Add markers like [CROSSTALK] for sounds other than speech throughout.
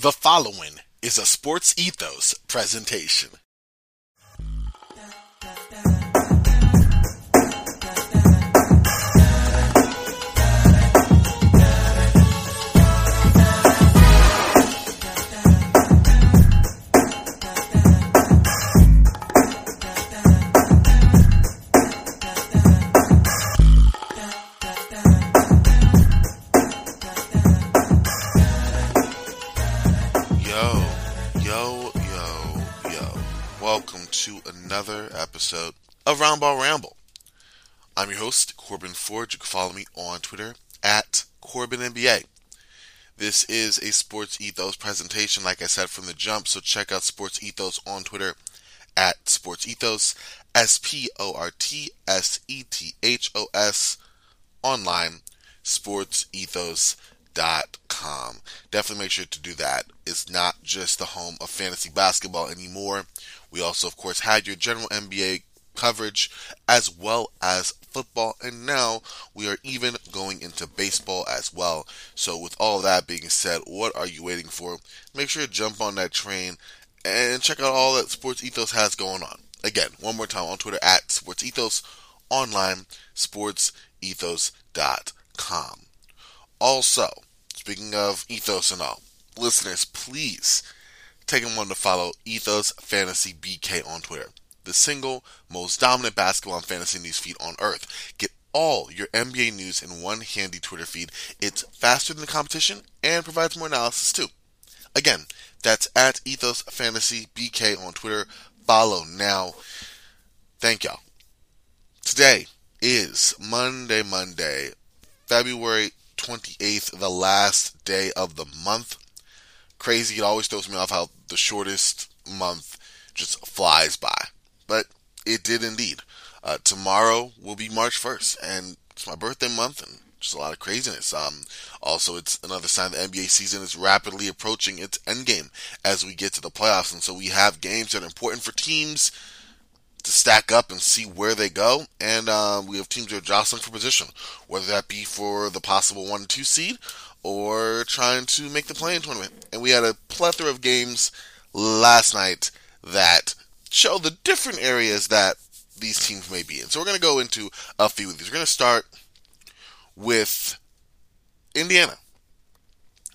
The following is a Sports Ethos presentation. Episode of Roundball Ramble. I'm your host, Corbin Ford. You can follow me on Twitter at CorbinNBA. This is a Sports Ethos presentation, like I said from the jump, so check out Sports Ethos on Twitter at Sports Ethos, S P O R T S E T H O S, online, sportsethos.com. Definitely make sure to do that. It's not just the home of fantasy basketball anymore. We also, of course, had your general NBA coverage as well as football, and now we are even going into baseball as well. So, with all that being said, what are you waiting for? Make sure to jump on that train and check out all that Sports Ethos has going on. Again, one more time on Twitter at Sports Ethos, online, sportsethos.com. Also, speaking of ethos and all, listeners, please a moment to follow Ethos Fantasy BK on Twitter, the single most dominant basketball and fantasy news feed on earth. Get all your NBA news in one handy Twitter feed. It's faster than the competition and provides more analysis too. Again, that's at Ethos Fantasy BK on Twitter. Follow now. Thank y'all. Today is Monday, Monday, February 28th, the last day of the month. Crazy, it always throws me off how the shortest month just flies by. But it did indeed. Uh, tomorrow will be March 1st, and it's my birthday month, and just a lot of craziness. Um, also, it's another sign the NBA season is rapidly approaching its endgame as we get to the playoffs, and so we have games that are important for teams to stack up and see where they go. And um, we have teams that are jostling for position, whether that be for the possible one two seed or trying to make the play-in tournament. And we had a plethora of games last night that show the different areas that these teams may be in. So we're going to go into a few of these. We're going to start with Indiana.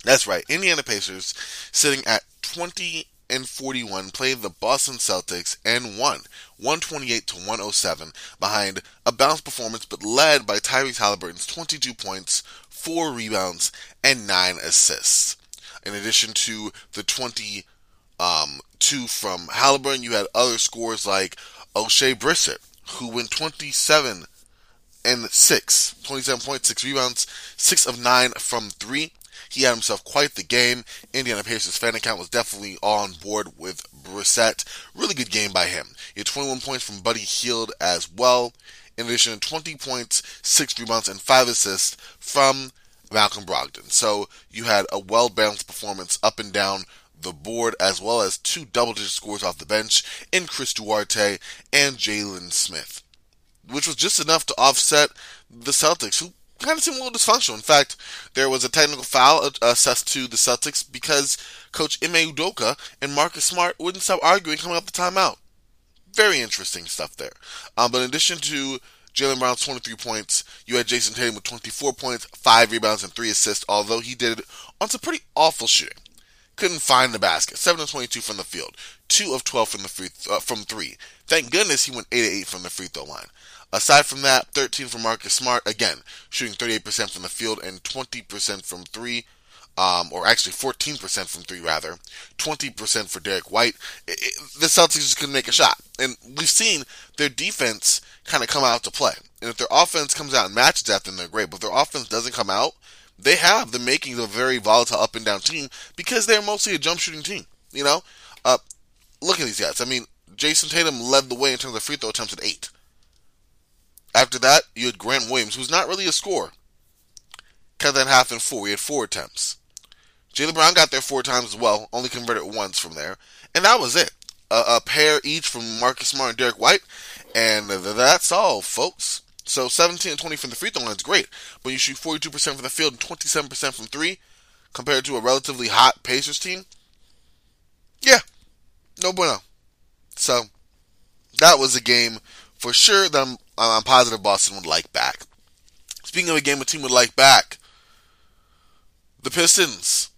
That's right, Indiana Pacers sitting at 20 and 41 played the Boston Celtics and won 128 to 107 behind a balanced performance but led by Tyrese Halliburton's 22 points, 4 rebounds and 9 assists. In addition to the 22 um, from Halliburton, you had other scores like Oshae Brissett who went 27 and 6, 27.6 rebounds, 6 of 9 from 3. He had himself quite the game. Indiana Pacers fan account was definitely on board with Brissett. Really good game by him. He had 21 points from Buddy Hield as well. In addition, to 20 points, 6 rebounds, and 5 assists from Malcolm Brogdon. So you had a well balanced performance up and down the board, as well as two double digit scores off the bench in Chris Duarte and Jalen Smith, which was just enough to offset the Celtics, who kind of seemed a little dysfunctional. In fact, there was a technical foul assessed to the Celtics because Coach Ime Udoka and Marcus Smart wouldn't stop arguing coming up the timeout. Very interesting stuff there. Um, but in addition to Jaylen Brown's 23 points, you had Jayson Tatum with 24 points, 5 rebounds, and 3 assists, although he did it on some pretty awful shooting. Couldn't find the basket. 7 of 22 from the field, 2 of 12 from the free, uh, from 3. Thank goodness he went 8 of 8 from the free throw line. Aside from that, 13 for Marcus Smart, again, shooting 38% from the field and 20% from 3. Um, or actually 14% from three, rather. 20% for Derrick White. It, it, the Celtics just couldn't make a shot. And we've seen their defense kind of come out to play. And if their offense comes out and matches that, then they're great. But if their offense doesn't come out, they have the makings of a very volatile up and down team because they're mostly a jump shooting team. You know? Uh, look at these guys. I mean, Jayson Tatum led the way in terms of free throw attempts at eight. After that, you had Grant Williams, who's not really a scorer. Cut that half in four. He had four attempts. Jaylen Brown got there four times as well, only converted once from there. And that was it. A, a pair each from Marcus Smart and Derrick White. And that's all, folks. So 17 and 20 from the free throw line is great. But you shoot 42% from the field and 27% from three. compared to a relatively hot Pacers team, yeah, no bueno. So that was a game for sure that I'm, I'm positive Boston would like back. Speaking of a game a team would like back, the Pistons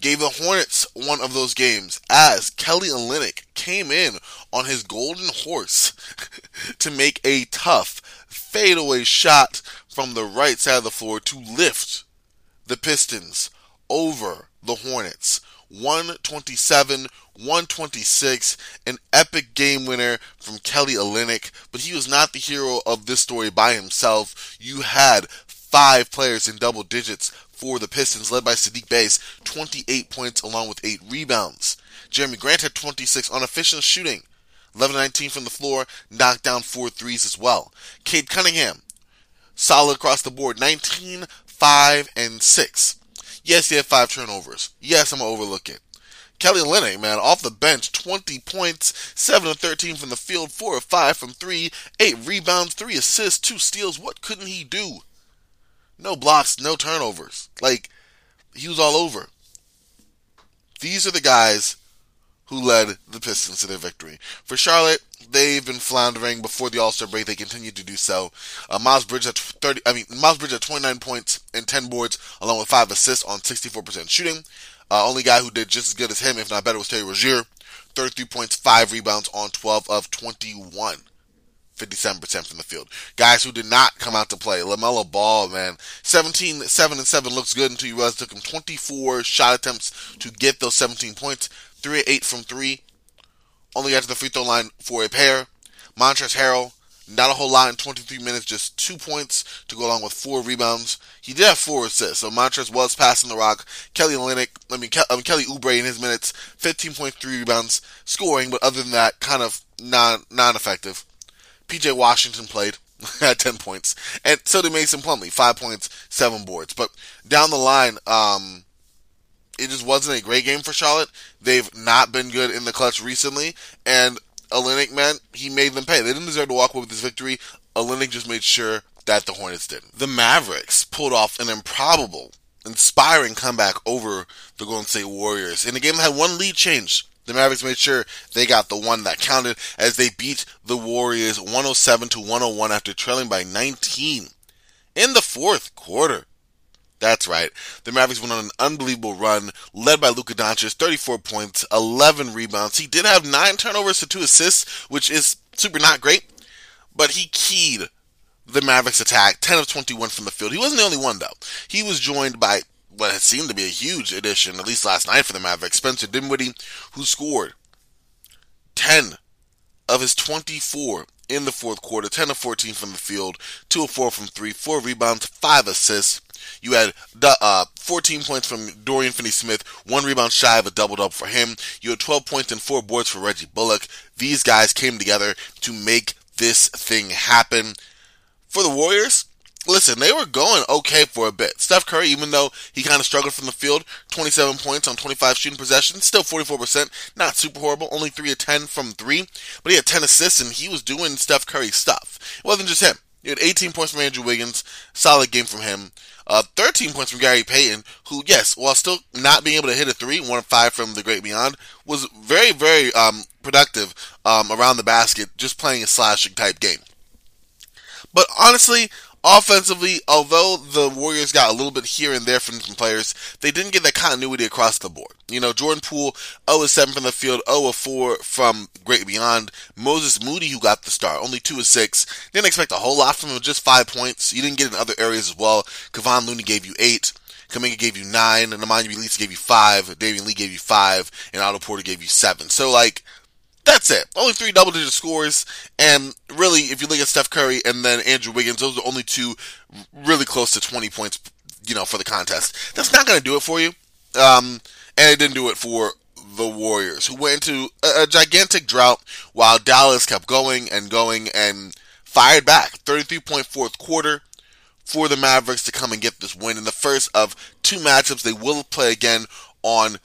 gave the Hornets one of those games as Kelly Olynyk came in on his golden horse [LAUGHS] to make a tough fadeaway shot from the right side of the floor to lift the Pistons over the Hornets. 127 126, an epic game winner from Kelly Olynyk, but he was not the hero of this story by himself. You had five players in double digits for the Pistons, led by Saddiq Bey, 28 points along with 8 rebounds. Jerami Grant had 26 on efficient shooting, 11 19 from the floor, knocked down four threes as well. Cade Cunningham, solid across the board, 19, 5, and 6. Yes, he had 5 turnovers. Yes, I'm going to overlook it. Kelly Olynyk, man, off the bench, 20 points, 7 of 13 from the field, 4 of 5 from 3, 8 rebounds, 3 assists, 2 steals. What couldn't he do? No blocks, no turnovers. Like, he was all over. These are the guys who led the Pistons to their victory. For Charlotte, they've been floundering before the All Star break. They continue to do so. Uh, Miles Bridges at 30. I mean, Miles Bridges at 29 points and 10 boards, along with five assists on 64% shooting. Uh, only guy who did just as good as him, if not better, was Terry Rozier. 33 points, 5 rebounds on 12 of 21. 57% from the field. Guys who did not come out to play. LaMelo Ball, man. 17, 7 and 7 looks good until you realize it took him 24 shot attempts to get those 17 points. 3 8 from 3. Only got to the free throw line for a pair. Montrezl Harrell, not a whole lot in 23 minutes, just two points to go along with four rebounds. He did have four assists, so Montrezl was passing the rock. Kelly Olynyk, I mean, Ke- mean Kelly Oubre in his minutes, 15.3 rebounds, scoring, but other than that, kind of non non effective. PJ Washington played [LAUGHS] at 10 points, and so did Mason Plumlee, five points, seven boards. But down the line, um, it just wasn't a great game for Charlotte. They've not been good in the clutch recently, and Olynyk, man, he made them pay. They didn't deserve to walk away with this victory. Olynyk just made sure that the Hornets didn't. The Mavericks pulled off an improbable, inspiring comeback over the Golden State Warriors in a game that had one lead change. The Mavericks made sure they got the one that counted as they beat the Warriors 107 to 101 after trailing by 19 in the fourth quarter. That's right. The Mavericks went on an unbelievable run, led by Luka Doncic, 34 points, 11 rebounds. He did have nine turnovers to two assists, which is super not great, but he keyed the Mavericks attack, 10 of 21 from the field. He wasn't the only one, though. He was joined by what had seemed to be a huge addition, at least last night for the Mavericks, Spencer Dinwiddie, who scored 10 of his 24 in the fourth quarter, 10 of 14 from the field, 2 of 4 from 3, 4 rebounds, 5 assists. You had uh, 14 points from Dorian Finney-Smith, one rebound shy of a double-double for him. You had 12 points and four boards for Reggie Bullock. These guys came together to make this thing happen. For the Warriors, listen, they were going okay for a bit. Steph Curry, even though he kind of struggled from the field, 27 points on 25 shooting possessions, still 44%, not super horrible, only 3 of 10 from 3, but he had 10 assists and he was doing Steph Curry stuff. It wasn't just him. He had 18 points from Andrew Wiggins, solid game from him. Uh, 13 points from Gary Payton, who, yes, while still not being able to hit a three, one of five from the great beyond, was very, very um, productive um, around the basket, just playing a slashing type game. But honestly, offensively, although the Warriors got a little bit here and there from some players, they didn't get that continuity across the board. You know, Jordan Poole, 0 7 from the field, 0 4 from Great Beyond. Moses Moody, who got the start, only 2 of 6. Didn't expect a whole lot from him, just 5 points. You didn't get in other areas as well. Kevon Looney gave you 8. Kuminga gave you 9. And Nemanja Bjelica gave you 5. Damion Lee gave you 5. And Otto Porter gave you 7. So, like, that's it. Only three double digit scores. And really, if you look at Steph Curry and then Andrew Wiggins, those are only two really close to 20 points, you know, for the contest. That's not going to do it for you. Um, and it didn't do it for the Warriors, who went into a, a gigantic drought while Dallas kept going and going and fired back. 33 point fourth quarter for the Mavericks to come and get this win in the first of two matchups they will play again on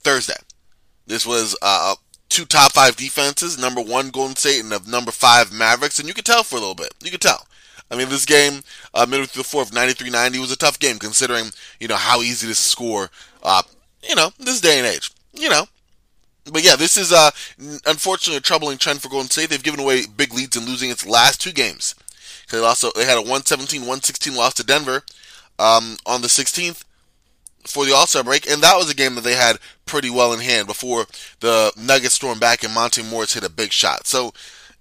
Thursday. This was uh, two top five defenses, number one Golden State and number five Mavericks, and you could tell for a little bit. You could tell. I mean, this game, uh, midway through the fourth, 93-90 was a tough game considering, you know, how easy to score, uh, you know, this day and age. You know, but yeah, this is uh, unfortunately a troubling trend for Golden State. They've given away big leads in losing its last two games. They also they had a 117-116 loss to Denver um, on the 16th for the All Star break, and that was a game that they had pretty well in hand before the Nuggets stormed back and Monte Morris hit a big shot. So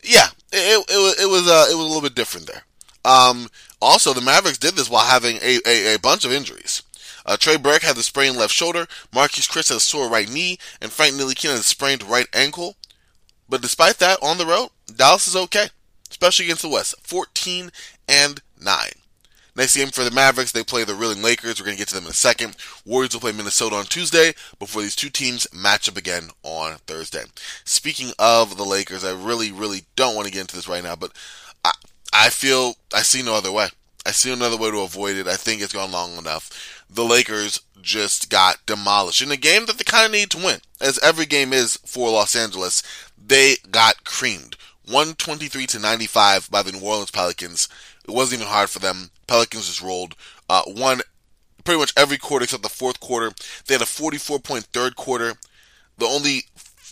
yeah, it, it, it was uh, it was a little bit different there. Um, also, the Mavericks did this while having a, a, a bunch of injuries. Uh, Trey Burke had the sprained left shoulder, Marquese Chriss had a sore right knee, and Frank Ntilikina had a sprained right ankle. But despite that, on the road, Dallas is okay, especially against the West. 14 and 9. Next game for the Mavericks, they play the reeling Lakers. We're going to get to them in a second. Warriors will play Minnesota on Tuesday before these two teams match up again on Thursday. Speaking of the Lakers, I really, really don't want to get into this right now, but I, I feel I see no other way. I see another way to avoid it. I think it's gone long enough the Lakers just got demolished in a game that they kind of need to win, as every game is for Los Angeles. They got creamed, 123 to 95 by the New Orleans Pelicans. It wasn't even hard for them. Pelicans just rolled. Uh, won pretty much every quarter except the fourth quarter. They had a 44 point third quarter. The only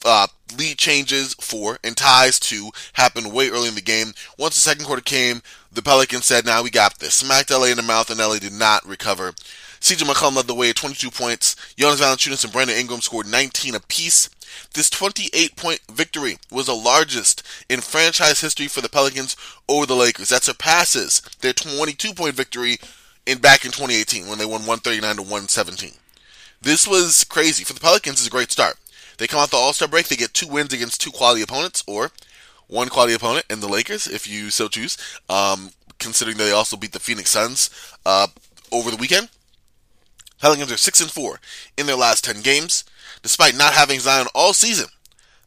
uh, lead changes, four, and ties, two, happened way early in the game. Once the second quarter came, the Pelicans said, now nah, we got this. Smacked LA in the mouth, and LA did not recover. CJ McCollum led the way at 22 points. Jonas Valanciunas and Brandon Ingram scored 19 apiece. This 28 point victory was the largest in franchise history for the Pelicans over the Lakers. That surpasses their 22 point victory in back in 2018 when they won 139 to 117. This was crazy. For the Pelicans, it's a great start. They come out the All Star break, they get two wins against two quality opponents, or one quality opponent in the Lakers, if you so choose, um, considering that they also beat the Phoenix Suns uh, over the weekend. Pelicans are 6 and 4 in their last 10 games, despite not having Zion all season.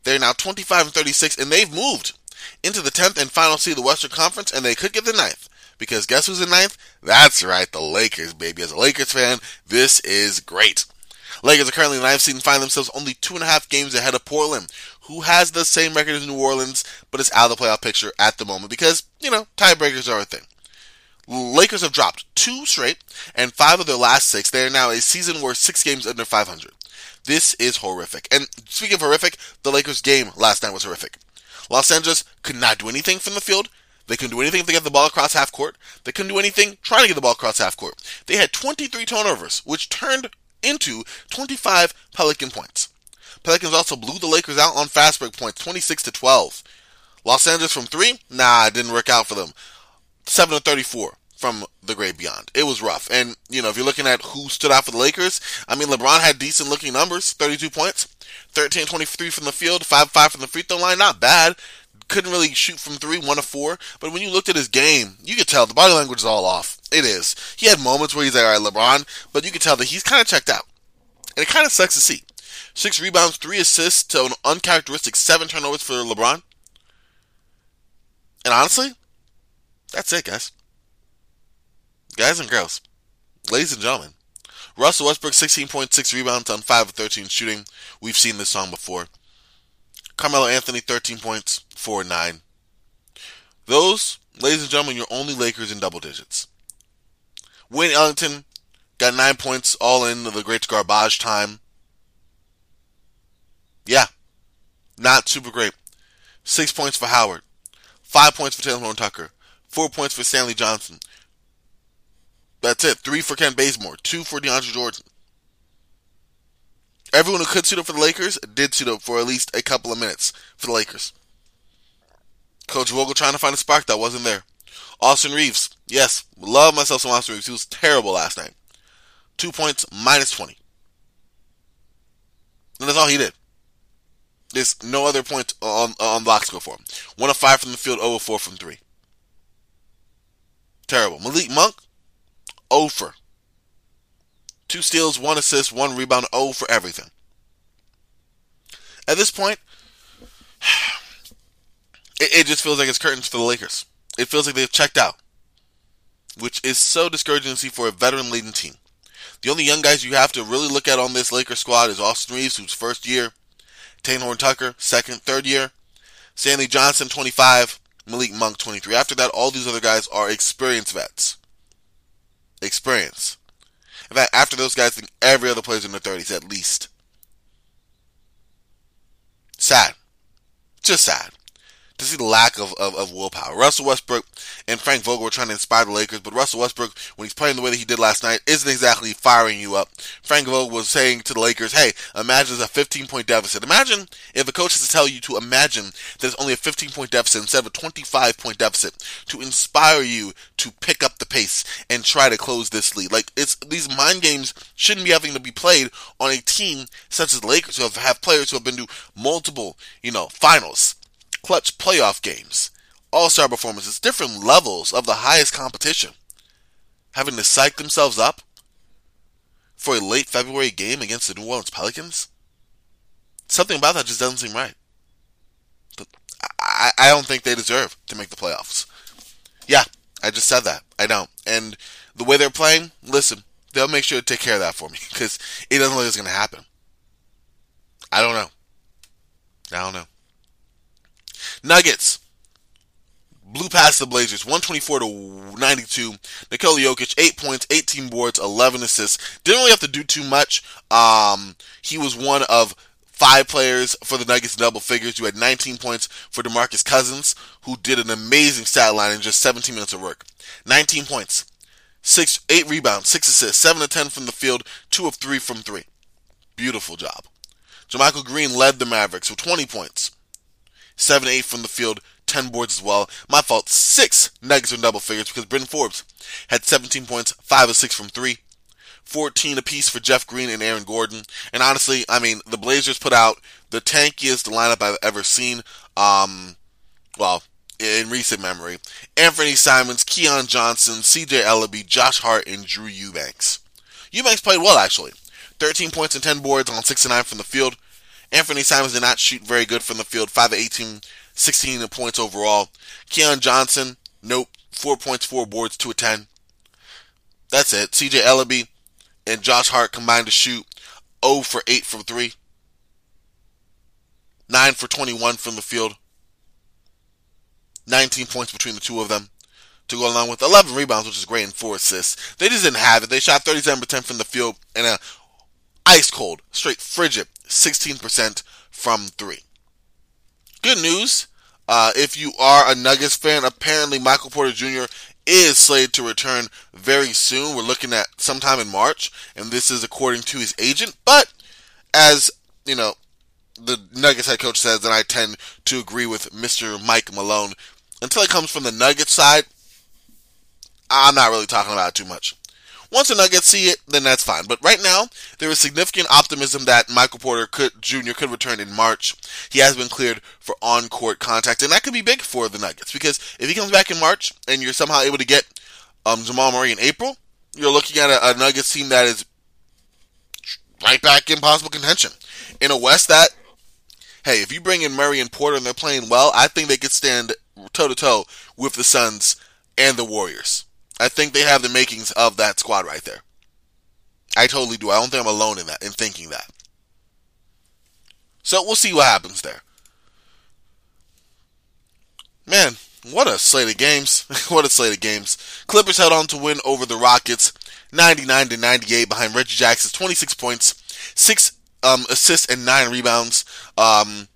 They're now 25 and 36, and they've moved into the 10th and final seed of the Western Conference, and they could get the ninth. Because guess who's in ninth? That's right, the Lakers, baby. As a Lakers fan, this is great. Lakers are currently in ninth seed and find themselves only two and a half games ahead of Portland, who has the same record as New Orleans, but is out of the playoff picture at the moment because, you know, tiebreakers are a thing. Lakers have dropped two straight and five of their last six. They are now a season worth six games under 500. This is horrific. And speaking of horrific, the Lakers game last night was horrific. Los Angeles could not do anything from the field. They couldn't do anything if they get the ball across half court. They couldn't do anything trying to get the ball across half court. They had 23 turnovers, which turned into 25 Pelican points. Pelicans also blew the Lakers out on fast break points, 26 to 12. Los Angeles from three? Nah, it didn't work out for them. 7 to 34 from the great beyond. It was rough. And, you know, if you're looking at who stood out for the Lakers, I mean, LeBron had decent looking numbers 32 points, 13 23 from the field, 5 5 from the free throw line. Not bad. Couldn't really shoot from three, one of four. But when you looked at his game, you could tell the body language is all off. It is. He had moments where he's like, all right, LeBron, but you could tell that he's kind of checked out. And it kind of sucks to see. Six rebounds, three assists to an uncharacteristic seven turnovers for LeBron. And honestly, that's it, guys. Guys and girls, ladies and gentlemen, Russell Westbrook 16.6 rebounds on 5 of 13 shooting. We've seen this song before. Carmelo Anthony 13 points, 4 9. Those, ladies and gentlemen, your only Lakers in double digits. Wayne Ellington got 9 points all in the great garbage time. Yeah, not super great. 6 points for Howard. 5 points for Talen Horton-Tucker. 4 points for Stanley Johnson. That's it. Three for Kent Bazemore, two for DeAndre Jordan. Everyone who could suit up for the Lakers did suit up for at least a couple of minutes for the Lakers. Coach Vogel trying to find a spark that wasn't there. Austin Reaves, yes, love myself some Austin Reaves. He was terrible last night. Two points, minus 20. And that's all he did. There's no other point on, on box score for him. One of five from the field, 0 of 4 from three. Terrible. Malik Monk, 0 for. Two steals, one assist, one rebound, 0 for everything. At this point, [SIGHS] it, it just feels like it's curtains for the Lakers. It feels like they've checked out, which is so discouraging to see for a veteran leading team. The only young guys you have to really look at on this Lakers squad is Austin Reaves, who's first year, Talen Horton-Tucker, second, third year, Stanley Johnson, 25, Malik Monk, 23. After that, all these other guys are experienced vets. Experience. In fact, after those guys, I think every other player's in their 30s at least. Sad. Just sad to see the lack of, of, of, willpower. Russell Westbrook and Frank Vogel were trying to inspire the Lakers, but Russell Westbrook, when he's playing the way that he did last night, isn't exactly firing you up. Frank Vogel was saying to the Lakers, hey, imagine it's a 15 point deficit. Imagine if a coach has to tell you to imagine it's only a 15 point deficit instead of a 25 point deficit to inspire you to pick up the pace and try to close this lead. Like, it's, these mind games shouldn't be having to be played on a team such as the Lakers who have, have players who have been to multiple, you know, finals clutch playoff games, all star performances, different levels of the highest competition, having to psych themselves up for a late February game against the New Orleans Pelicans? Something about that just doesn't seem right. I, I don't think they deserve to make the playoffs. Yeah, I just said that. I don't. And the way they're playing, listen, they'll make sure to take care of that for me because it doesn't look like it's going to happen. I don't know. I don't know. Nuggets blew past the Blazers 124 to 92. Nikola Jokic, 8 points, 18 boards, 11 assists. Didn't really have to do too much. Um, he was one of five players for the Nuggets double figures. You had 19 points for DeMarcus Cousins, who did an amazing stat line in just 17 minutes of work. 19 points, six, eight rebounds, six assists, seven to 10 from the field, two of three from three. Beautiful job. JaMychal Green led the Mavericks with 20 points, 7 8 from the field, 10 boards as well. My fault, 6 Nuggets in double figures because Bryn Forbes had 17 points, 5 of 6 from 3. 14 apiece for Jeff Green and Aaron Gordon. And honestly, I mean, the Blazers put out the tankiest lineup I've ever seen. Um, well, in recent memory. Anthony Simons, Keon Johnson, CJ Elleby, Josh Hart, and Drew Eubanks. Eubanks played well, actually. 13 points and 10 boards on 6 9 from the field. Anthony Simons did not shoot very good from the field. 5 of 18, 16 points overall. Keon Johnson, nope. 4 points, 4 boards, 2 of 10. That's it. CJ Elleby and Josh Hart combined to shoot 0 for 8 from 3. 9 for 21 from the field. 19 points between the two of them to go along with 11 rebounds, which is great, and 4 assists. They just didn't have it. They shot 37% from the field and a ice cold, straight frigid 16% from three. Good news. Uh, if you are a Nuggets fan, apparently Michael Porter Jr. is slated to return very soon. We're looking at sometime in March, and this is according to his agent. But as you know, the Nuggets head coach says, and I tend to agree with Mr. Mike Malone. Until it comes from the Nuggets side, I'm not really talking about it too much. Once the Nuggets see it, then that's fine. But right now, there is significant optimism that Michael Porter could, Jr. could return in March. He has been cleared for on-court contact, and that could be big for the Nuggets because if he comes back in March and you're somehow able to get um, Jamal Murray in April, you're looking at a, a Nuggets team that is right back in possible contention in a West that, hey, if you bring in Murray and Porter and they're playing well, I think they could stand toe to toe with the Suns and the Warriors. I think they have the makings of that squad right there. I totally do. I don't think I'm alone in that, in thinking that. So we'll see what happens there. Man, what a slate of games. [LAUGHS] what a slate of games. Clippers held on to win over the Rockets 99 to 98 behind Reggie Jackson's 26 points, 6 um, assists, and 9 rebounds. Um,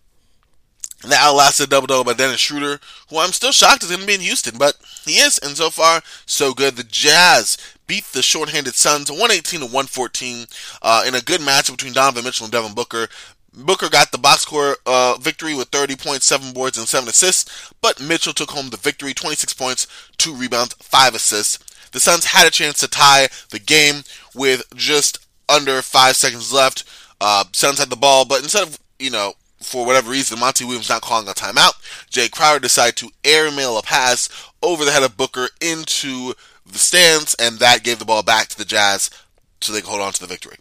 that outlasted double double by Dennis Schroeder, who I'm still shocked is going to be in Houston, but he is, and so far, so good. The Jazz beat the shorthanded Suns 118 to 114 uh, in a good match between Donovan Mitchell and Devin Booker. Booker got the box score uh, victory with 30.7 boards and 7 assists, but Mitchell took home the victory 26 points, 2 rebounds, 5 assists. The Suns had a chance to tie the game with just under 5 seconds left. Uh, Suns had the ball, but instead of, you know, for whatever reason, Monty Williams not calling a timeout. Jae Crowder decided to airmail a pass over the head of Booker into the stands, and that gave the ball back to the Jazz so they could hold on to the victory.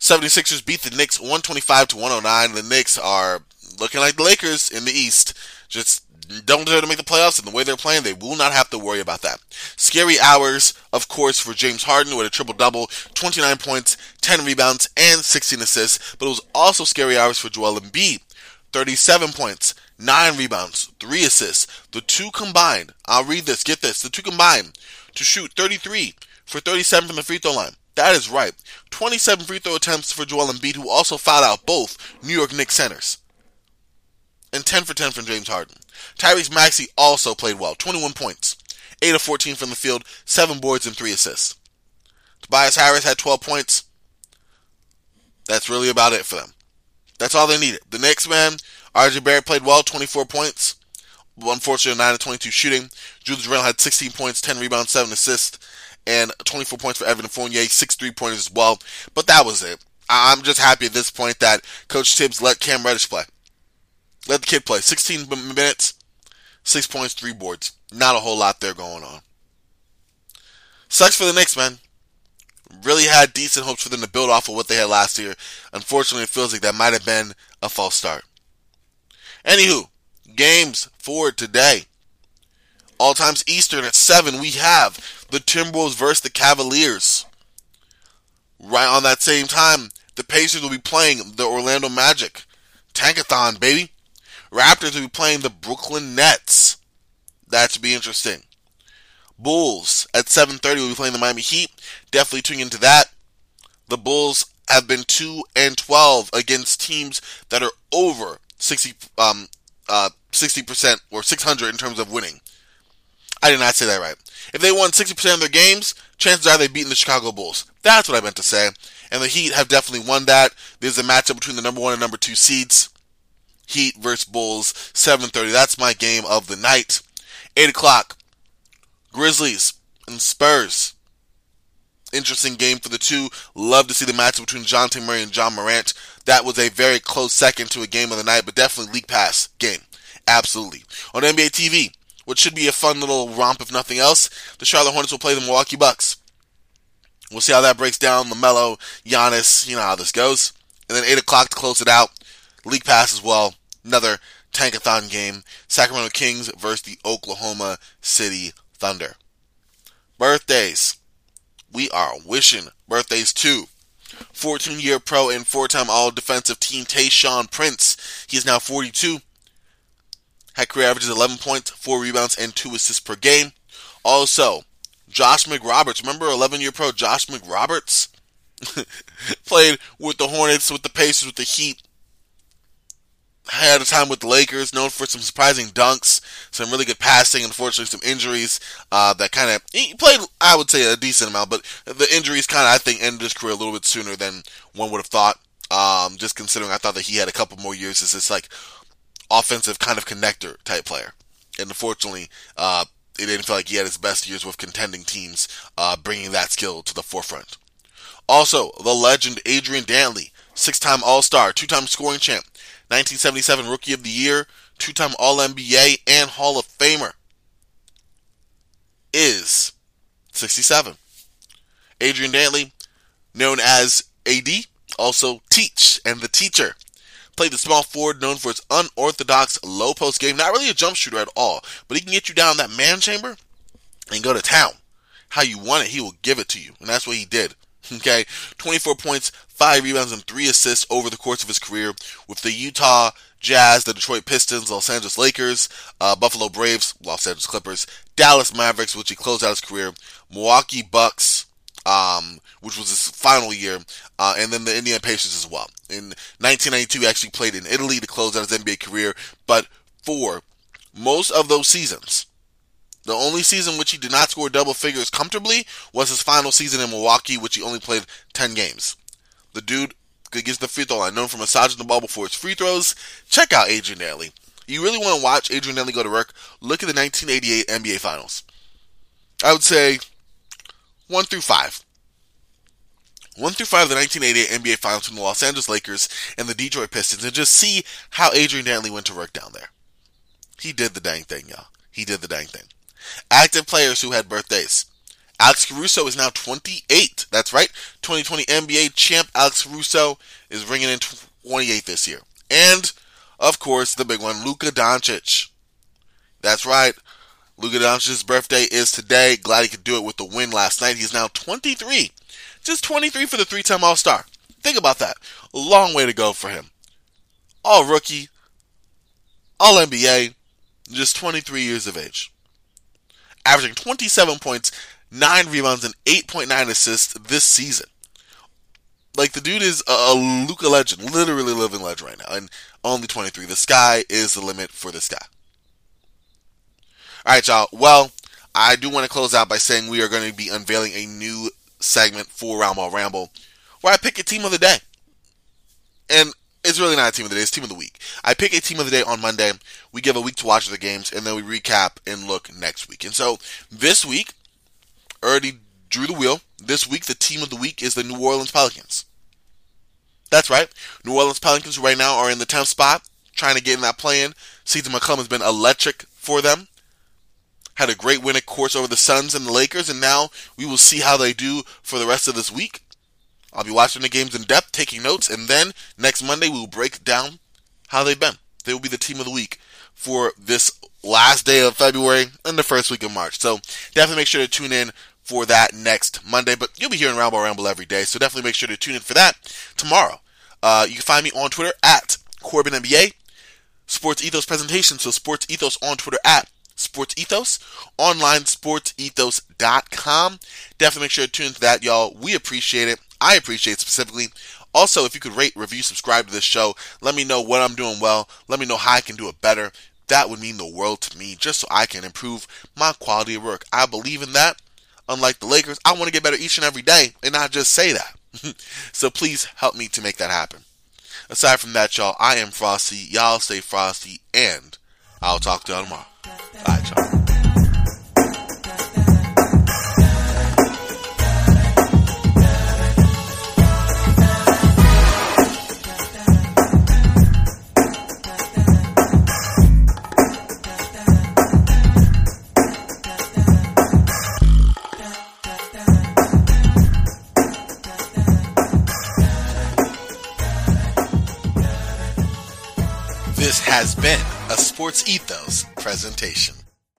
76ers beat the Knicks 125 to 109. The Knicks are looking like the Lakers in the East. Just don't deserve to make the playoffs, and the way they're playing, they will not have to worry about that. Scary hours, of course, for James Harden with a triple double, 29 points, 10 rebounds, and 16 assists. But it was also scary hours for Joel Embiid, 37 points, nine rebounds, three assists. The two combined, I'll read this, get this, the two combined to shoot 33 for 37 from the free throw line. That is right. 27 free throw attempts for Joel Embiid, who also fouled out both New York Knicks centers. And 10 for 10 from James Harden. Tyrese Maxey also played well. 21 points. 8 of 14 from the field, 7 boards and 3 assists. Tobias Harris had 12 points. That's really about it for them. That's all they needed. The next man, RJ Barrett played well, 24 points. Unfortunately, 9 of 22 shooting. Julius Randle had 16 points, 10 rebounds, 7 assists, and 24 points for Evan Fournier, 6 three pointers as well. But that was it. I'm just happy at this point that Coach Thibs let Cam Reddish play. Let the kid play. 16 minutes, 6 points, 3 boards. Not a whole lot there going on. Sucks for the Knicks, man. Really had decent hopes for them to build off of what they had last year. Unfortunately, it feels like that might have been a false start. Anywho, games for today. All times Eastern at 7, we have the Timberwolves versus the Cavaliers. Right on that same time, the Pacers will be playing the Orlando Magic. Tankathon, baby. Raptors will be playing the Brooklyn Nets. That should be interesting. Bulls at 7:30 will be playing the Miami Heat. Definitely tuning into that. The Bulls have been 2 and 12 against teams that are over 60 um uh 60% or 600 in terms of winning. I did not say that right. If they won 60% of their games, chances are they've beaten the Chicago Bulls. That's what I meant to say. And the Heat have definitely won that. There's a matchup between the number one and number two seeds. Heat versus Bulls, 7:30. That's my game of the night. 8 o'clock. Grizzlies and Spurs. Interesting game for the two. Love to see the matchup between Dejounte Murray and Ja Morant. That was a very close second to a game of the night, but definitely league pass game. Absolutely. On NBA TV, which should be a fun little romp if nothing else. The Charlotte Hornets will play the Milwaukee Bucks. We'll see how that breaks down. LaMelo, Giannis, you know how this goes. And then 8 o'clock to close it out. League Pass as well. Another Tankathon game. Sacramento Kings versus the Oklahoma City Thunder. Birthdays. We are wishing birthdays to 14 year pro and four time all defensive team Tayshaun Prince. He is now 42 had career averages 11 points, 4 rebounds, and 2 assists per game. Also, Josh McRoberts. Remember 11 year pro Josh McRoberts? [LAUGHS] Played with the Hornets, with the Pacers, with the Heat. Had a time with the Lakers, known for some surprising dunks, some really good passing. Unfortunately, some injuries uh, that kind of he played. I would say a decent amount, but the injuries kind of I think ended his career a little bit sooner than one would have thought. Um, just considering I thought that he had a couple more years as this like offensive kind of connector type player. And unfortunately, uh, it didn't feel like he had his best years with contending teams, uh, bringing that skill to the forefront. Also, the legend Adrian Dantley, six-time All-Star, two-time scoring champ, 1977 Rookie of the Year, two-time All-NBA, and Hall of Famer, is 67. Adrian Dantley, known as AD, also Teach and the Teacher, Played the small forward known for his unorthodox low post game. Not really a jump shooter at all, but he can get you down that man chamber and go to town. How you want it, he will give it to you. And that's what he did. [LAUGHS] Okay, 24 points, 5 rebounds, and 3 assists over the course of his career with the Utah Jazz, the Detroit Pistons, Los Angeles Lakers, uh, Buffalo Braves, Los Angeles Clippers, Dallas Mavericks, which he closed out his career, Milwaukee Bucks, um, which was his final year, uh, and then the Indiana Pacers as well. In 1992, he actually played in Italy to close out his NBA career, but for most of those seasons, the only season which he did not score double figures comfortably was his final season in Milwaukee, which he only played 10 games. The dude gets the free throw line, known for massaging the ball before his free throws. Check out Adrian Dantley. You really want to watch Adrian Dantley go to work? Look at the 1988 NBA Finals. I would say 1 through 5. 1 through 5 of the 1988 NBA Finals from the Los Angeles Lakers and the Detroit Pistons and just see how Adrian Dantley went to work down there. He did the dang thing, y'all. He did the dang thing. Active players who had birthdays. Alex Caruso is now 28. That's right. 2020 NBA champ Alex Caruso is ringing in 28 this year. And, of course, the big one, Luka Doncic. That's right. Luka Doncic's birthday is today. Glad he could do it with the win last night. He's now 23. Just 23 for the three time All Star. Think about that. A long way to go for him. All rookie. All NBA, just 23 years of age. Averaging 27 points, 9 rebounds, and 8.9 assists this season. Like, the dude is a, a Luka legend, literally living legend right now, and only 23. The sky is the limit for this guy. All right, y'all. Well, I do want to close out by saying we are going to be unveiling a new segment for Roundball Ramble where I pick a team of the day. And it's really not a team of the day, it's team of the week. I pick a team of the day on Monday. We give a week to watch the games, and then we recap and look next week. And so this week, already drew the wheel. This week, the team of the week is the New Orleans Pelicans. That's right. New Orleans Pelicans right now are in the 10th spot, trying to get in that play in. CJ McCollum has been electric for them. Had a great win, of course, over the Suns and the Lakers, and now we will see how they do for the rest of this week. I'll be watching the games in depth, taking notes, and then next Monday we will break down how they've been. They will be the team of the week for this last day of February and the first week of March. So definitely make sure to tune in for that next Monday. But you'll be hearing Ramble Ramble every day, so definitely make sure to tune in for that tomorrow. Uh, you can find me on Twitter at Corbin NBA. Sports Ethos presentation, so Sports Ethos on Twitter at Sports Ethos, online sportsethos.com. Definitely make sure to tune into that, y'all. We appreciate it. I appreciate it specifically. Also, if you could rate, review, subscribe to this show, let me know what I'm doing well. Let me know how I can do it better. That would mean the world to me, just so I can improve my quality of work. I believe in that. Unlike the Lakers, I want to get better each and every day, and not just say that. [LAUGHS] so please help me to make that happen. Aside from that, y'all, I am Frosty. Y'all stay frosty, and I'll talk to y'all tomorrow. Bye, y'all. This has been a Sports Ethos presentation.